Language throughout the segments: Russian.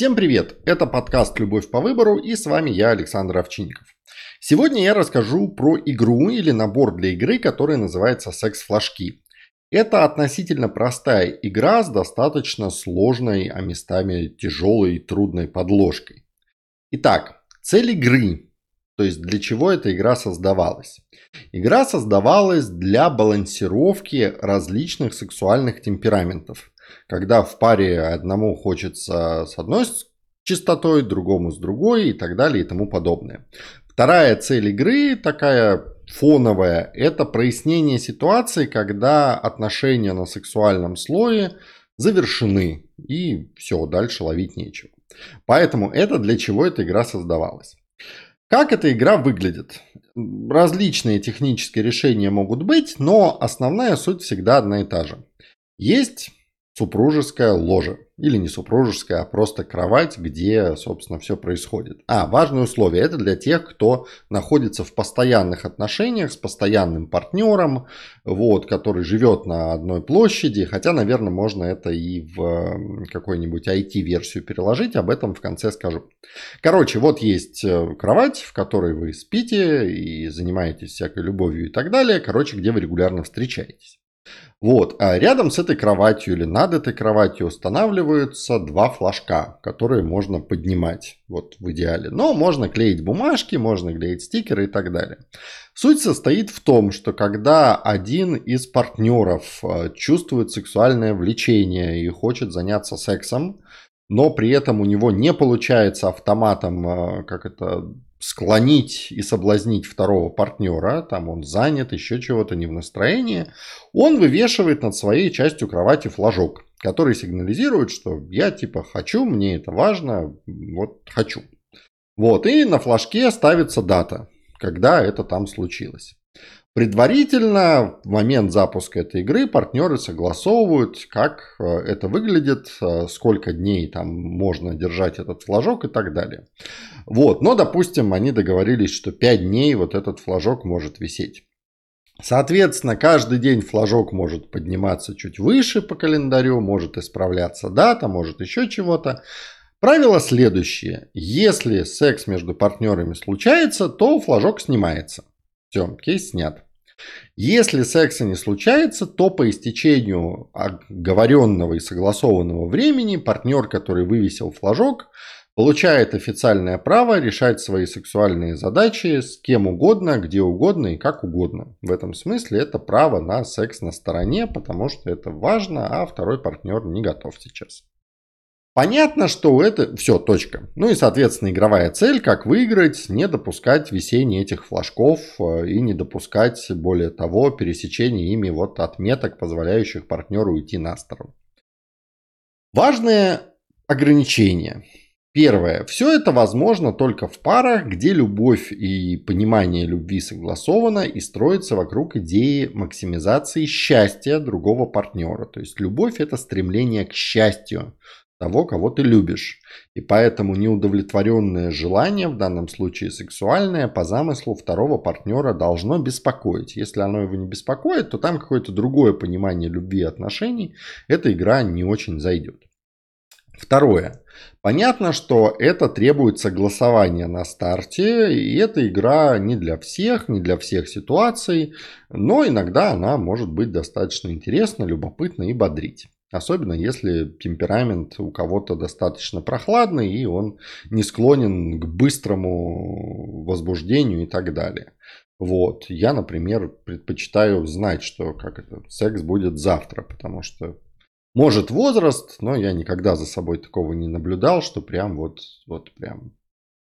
Всем привет! Это подкаст «Любовь по выбору» и с вами я, Александр Овчинников. Сегодня я расскажу про игру или набор для игры, который называется «Секс-флажки». Это относительно простая игра с достаточно сложной, а местами тяжелой и трудной подложкой. Итак, цель игры, то есть для чего эта игра создавалась. Игра создавалась для балансировки различных сексуальных темпераментов. Когда в паре одному хочется с одной частотой, другому с другой и так далее и тому подобное. Вторая цель игры такая фоновая, это прояснение ситуации, когда отношения на сексуальном слое завершены и все, дальше ловить нечего. Поэтому это для чего эта игра создавалась. Как эта игра выглядит? Различные технические решения могут быть, но основная суть всегда одна и та же. Есть супружеская ложа. Или не супружеская, а просто кровать, где, собственно, все происходит. А, важное условие. Это для тех, кто находится в постоянных отношениях с постоянным партнером, вот, который живет на одной площади. Хотя, наверное, можно это и в какую-нибудь IT-версию переложить. Об этом в конце скажу. Короче, вот есть э, кровать, в которой вы спите и занимаетесь всякой любовью и так далее. Короче, где вы регулярно встречаетесь. Вот, а рядом с этой кроватью или над этой кроватью устанавливаются два флажка, которые можно поднимать, вот в идеале. Но можно клеить бумажки, можно клеить стикеры и так далее. Суть состоит в том, что когда один из партнеров э, чувствует сексуальное влечение и хочет заняться сексом, но при этом у него не получается автоматом, э, как это склонить и соблазнить второго партнера, там он занят, еще чего-то не в настроении, он вывешивает над своей частью кровати флажок, который сигнализирует, что я типа хочу, мне это важно, вот хочу. Вот, и на флажке ставится дата, когда это там случилось. Предварительно, в момент запуска этой игры, партнеры согласовывают, как э, это выглядит, э, сколько дней там можно держать этот флажок и так далее. Вот, но, допустим, они договорились, что 5 дней вот этот флажок может висеть. Соответственно, каждый день флажок может подниматься чуть выше по календарю, может исправляться дата, может еще чего-то. Правило следующее. Если секс между партнерами случается, то флажок снимается. Все, кейс снят. Если секса не случается, то по истечению оговоренного и согласованного времени партнер, который вывесил флажок, получает официальное право решать свои сексуальные задачи с кем угодно, где угодно и как угодно. В этом смысле это право на секс на стороне, потому что это важно, а второй партнер не готов сейчас. Понятно, что это все, точка. Ну и, соответственно, игровая цель, как выиграть, не допускать висения этих флажков э, и не допускать, более того, пересечения ими вот отметок, позволяющих партнеру уйти на сторону. Важное ограничение. Первое. Все это возможно только в парах, где любовь и понимание любви согласовано и строится вокруг идеи максимизации счастья другого партнера. То есть любовь это стремление к счастью того, кого ты любишь. И поэтому неудовлетворенное желание, в данном случае сексуальное, по замыслу второго партнера должно беспокоить. Если оно его не беспокоит, то там какое-то другое понимание любви и отношений, эта игра не очень зайдет. Второе. Понятно, что это требует согласования на старте, и эта игра не для всех, не для всех ситуаций, но иногда она может быть достаточно интересна, любопытна и бодрить. Особенно если темперамент у кого-то достаточно прохладный и он не склонен к быстрому возбуждению и так далее. Вот. Я, например, предпочитаю знать, что как это, секс будет завтра, потому что может возраст, но я никогда за собой такого не наблюдал, что прям вот, вот прям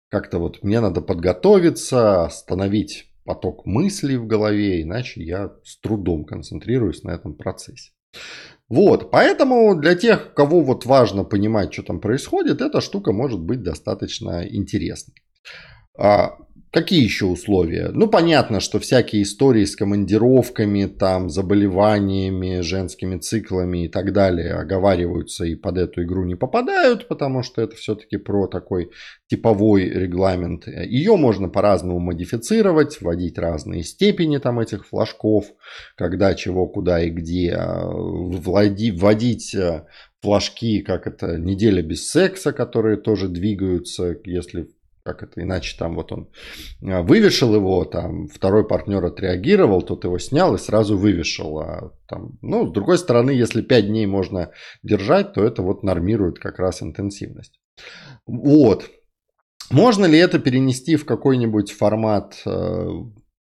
как-то вот мне надо подготовиться, остановить поток мыслей в голове, иначе я с трудом концентрируюсь на этом процессе. Вот, поэтому для тех, кого вот важно понимать, что там происходит, эта штука может быть достаточно интересной. Какие еще условия? Ну, понятно, что всякие истории с командировками, там, заболеваниями, женскими циклами и так далее оговариваются и под эту игру не попадают, потому что это все-таки про такой типовой регламент. Ее можно по-разному модифицировать, вводить разные степени там этих флажков, когда, чего, куда и где, а, вводить э, флажки, как это, неделя без секса, которые тоже двигаются, если как это иначе там вот он а, вывешил его, там второй партнер отреагировал, тот его снял и сразу вывешил. А там, ну, с другой стороны, если 5 дней можно держать, то это вот нормирует как раз интенсивность. Вот. Можно ли это перенести в какой-нибудь формат э,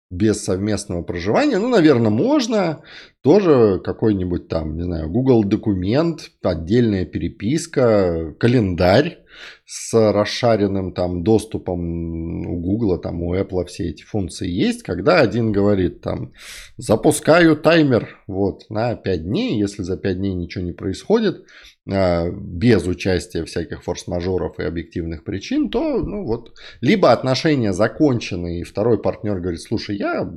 без совместного проживания? Ну, наверное, можно. Тоже какой-нибудь там, не знаю, Google документ, отдельная переписка, календарь с расшаренным там доступом у Google, там у Apple все эти функции есть, когда один говорит там, запускаю таймер вот на 5 дней, если за 5 дней ничего не происходит, а, без участия всяких форс-мажоров и объективных причин, то ну вот либо отношения закончены, и второй партнер говорит, слушай, я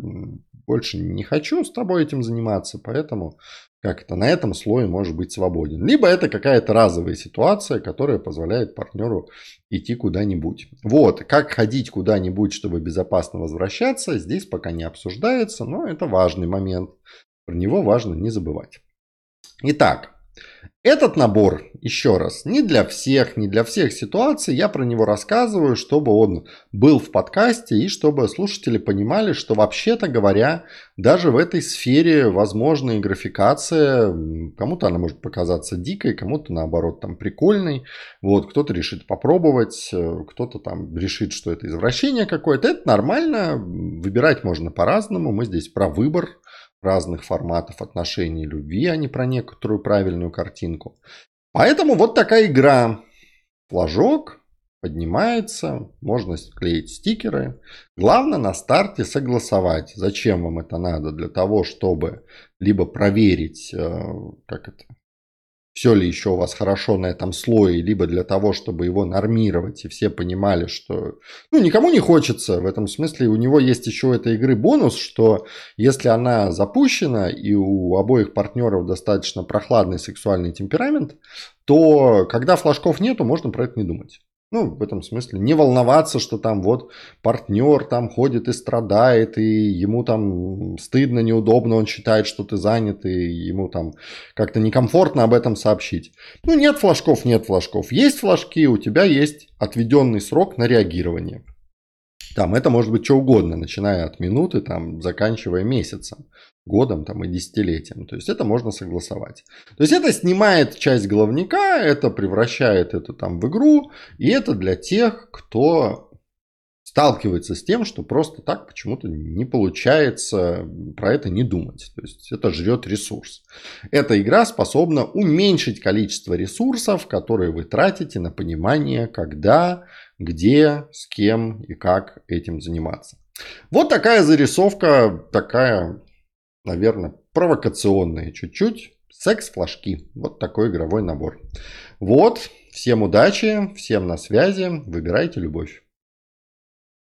больше не хочу с тобой этим заниматься, поэтому как это, на этом слое может быть свободен. Либо это какая-то разовая ситуация, которая позволяет партнеру идти куда-нибудь. Вот, как ходить куда-нибудь, чтобы безопасно возвращаться, здесь пока не обсуждается, но это важный момент. Про него важно не забывать. Итак, этот набор, еще раз, не для всех, не для всех ситуаций. Я про него рассказываю, чтобы он был в подкасте и чтобы слушатели понимали, что вообще-то говоря, даже в этой сфере возможна и графикация. Кому-то она может показаться дикой, кому-то наоборот там прикольной. Вот, кто-то решит попробовать, кто-то там решит, что это извращение какое-то. Это нормально, выбирать можно по-разному. Мы здесь про выбор разных форматов отношений любви, а не про некоторую правильную картинку. Поэтому вот такая игра. Флажок поднимается, можно клеить стикеры. Главное на старте согласовать, зачем вам это надо, для того, чтобы либо проверить, э, как это, все ли еще у вас хорошо на этом слое, либо для того, чтобы его нормировать, и все понимали, что... Ну, никому не хочется в этом смысле. У него есть еще у этой игры бонус, что если она запущена, и у обоих партнеров достаточно прохладный сексуальный темперамент, то когда флажков нету, можно про это не думать. Ну, в этом смысле не волноваться, что там вот партнер там ходит и страдает, и ему там стыдно, неудобно, он считает, что ты занят, и ему там как-то некомфортно об этом сообщить. Ну, нет флажков, нет флажков. Есть флажки, у тебя есть отведенный срок на реагирование. Там это может быть что угодно, начиная от минуты, там, заканчивая месяцем, годом там, и десятилетием. То есть это можно согласовать. То есть это снимает часть головника, это превращает это там в игру, и это для тех, кто сталкивается с тем, что просто так почему-то не получается про это не думать. То есть это жрет ресурс. Эта игра способна уменьшить количество ресурсов, которые вы тратите на понимание, когда где, с кем и как этим заниматься. Вот такая зарисовка, такая, наверное, провокационная чуть-чуть. Секс-флажки. Вот такой игровой набор. Вот. Всем удачи, всем на связи. Выбирайте любовь.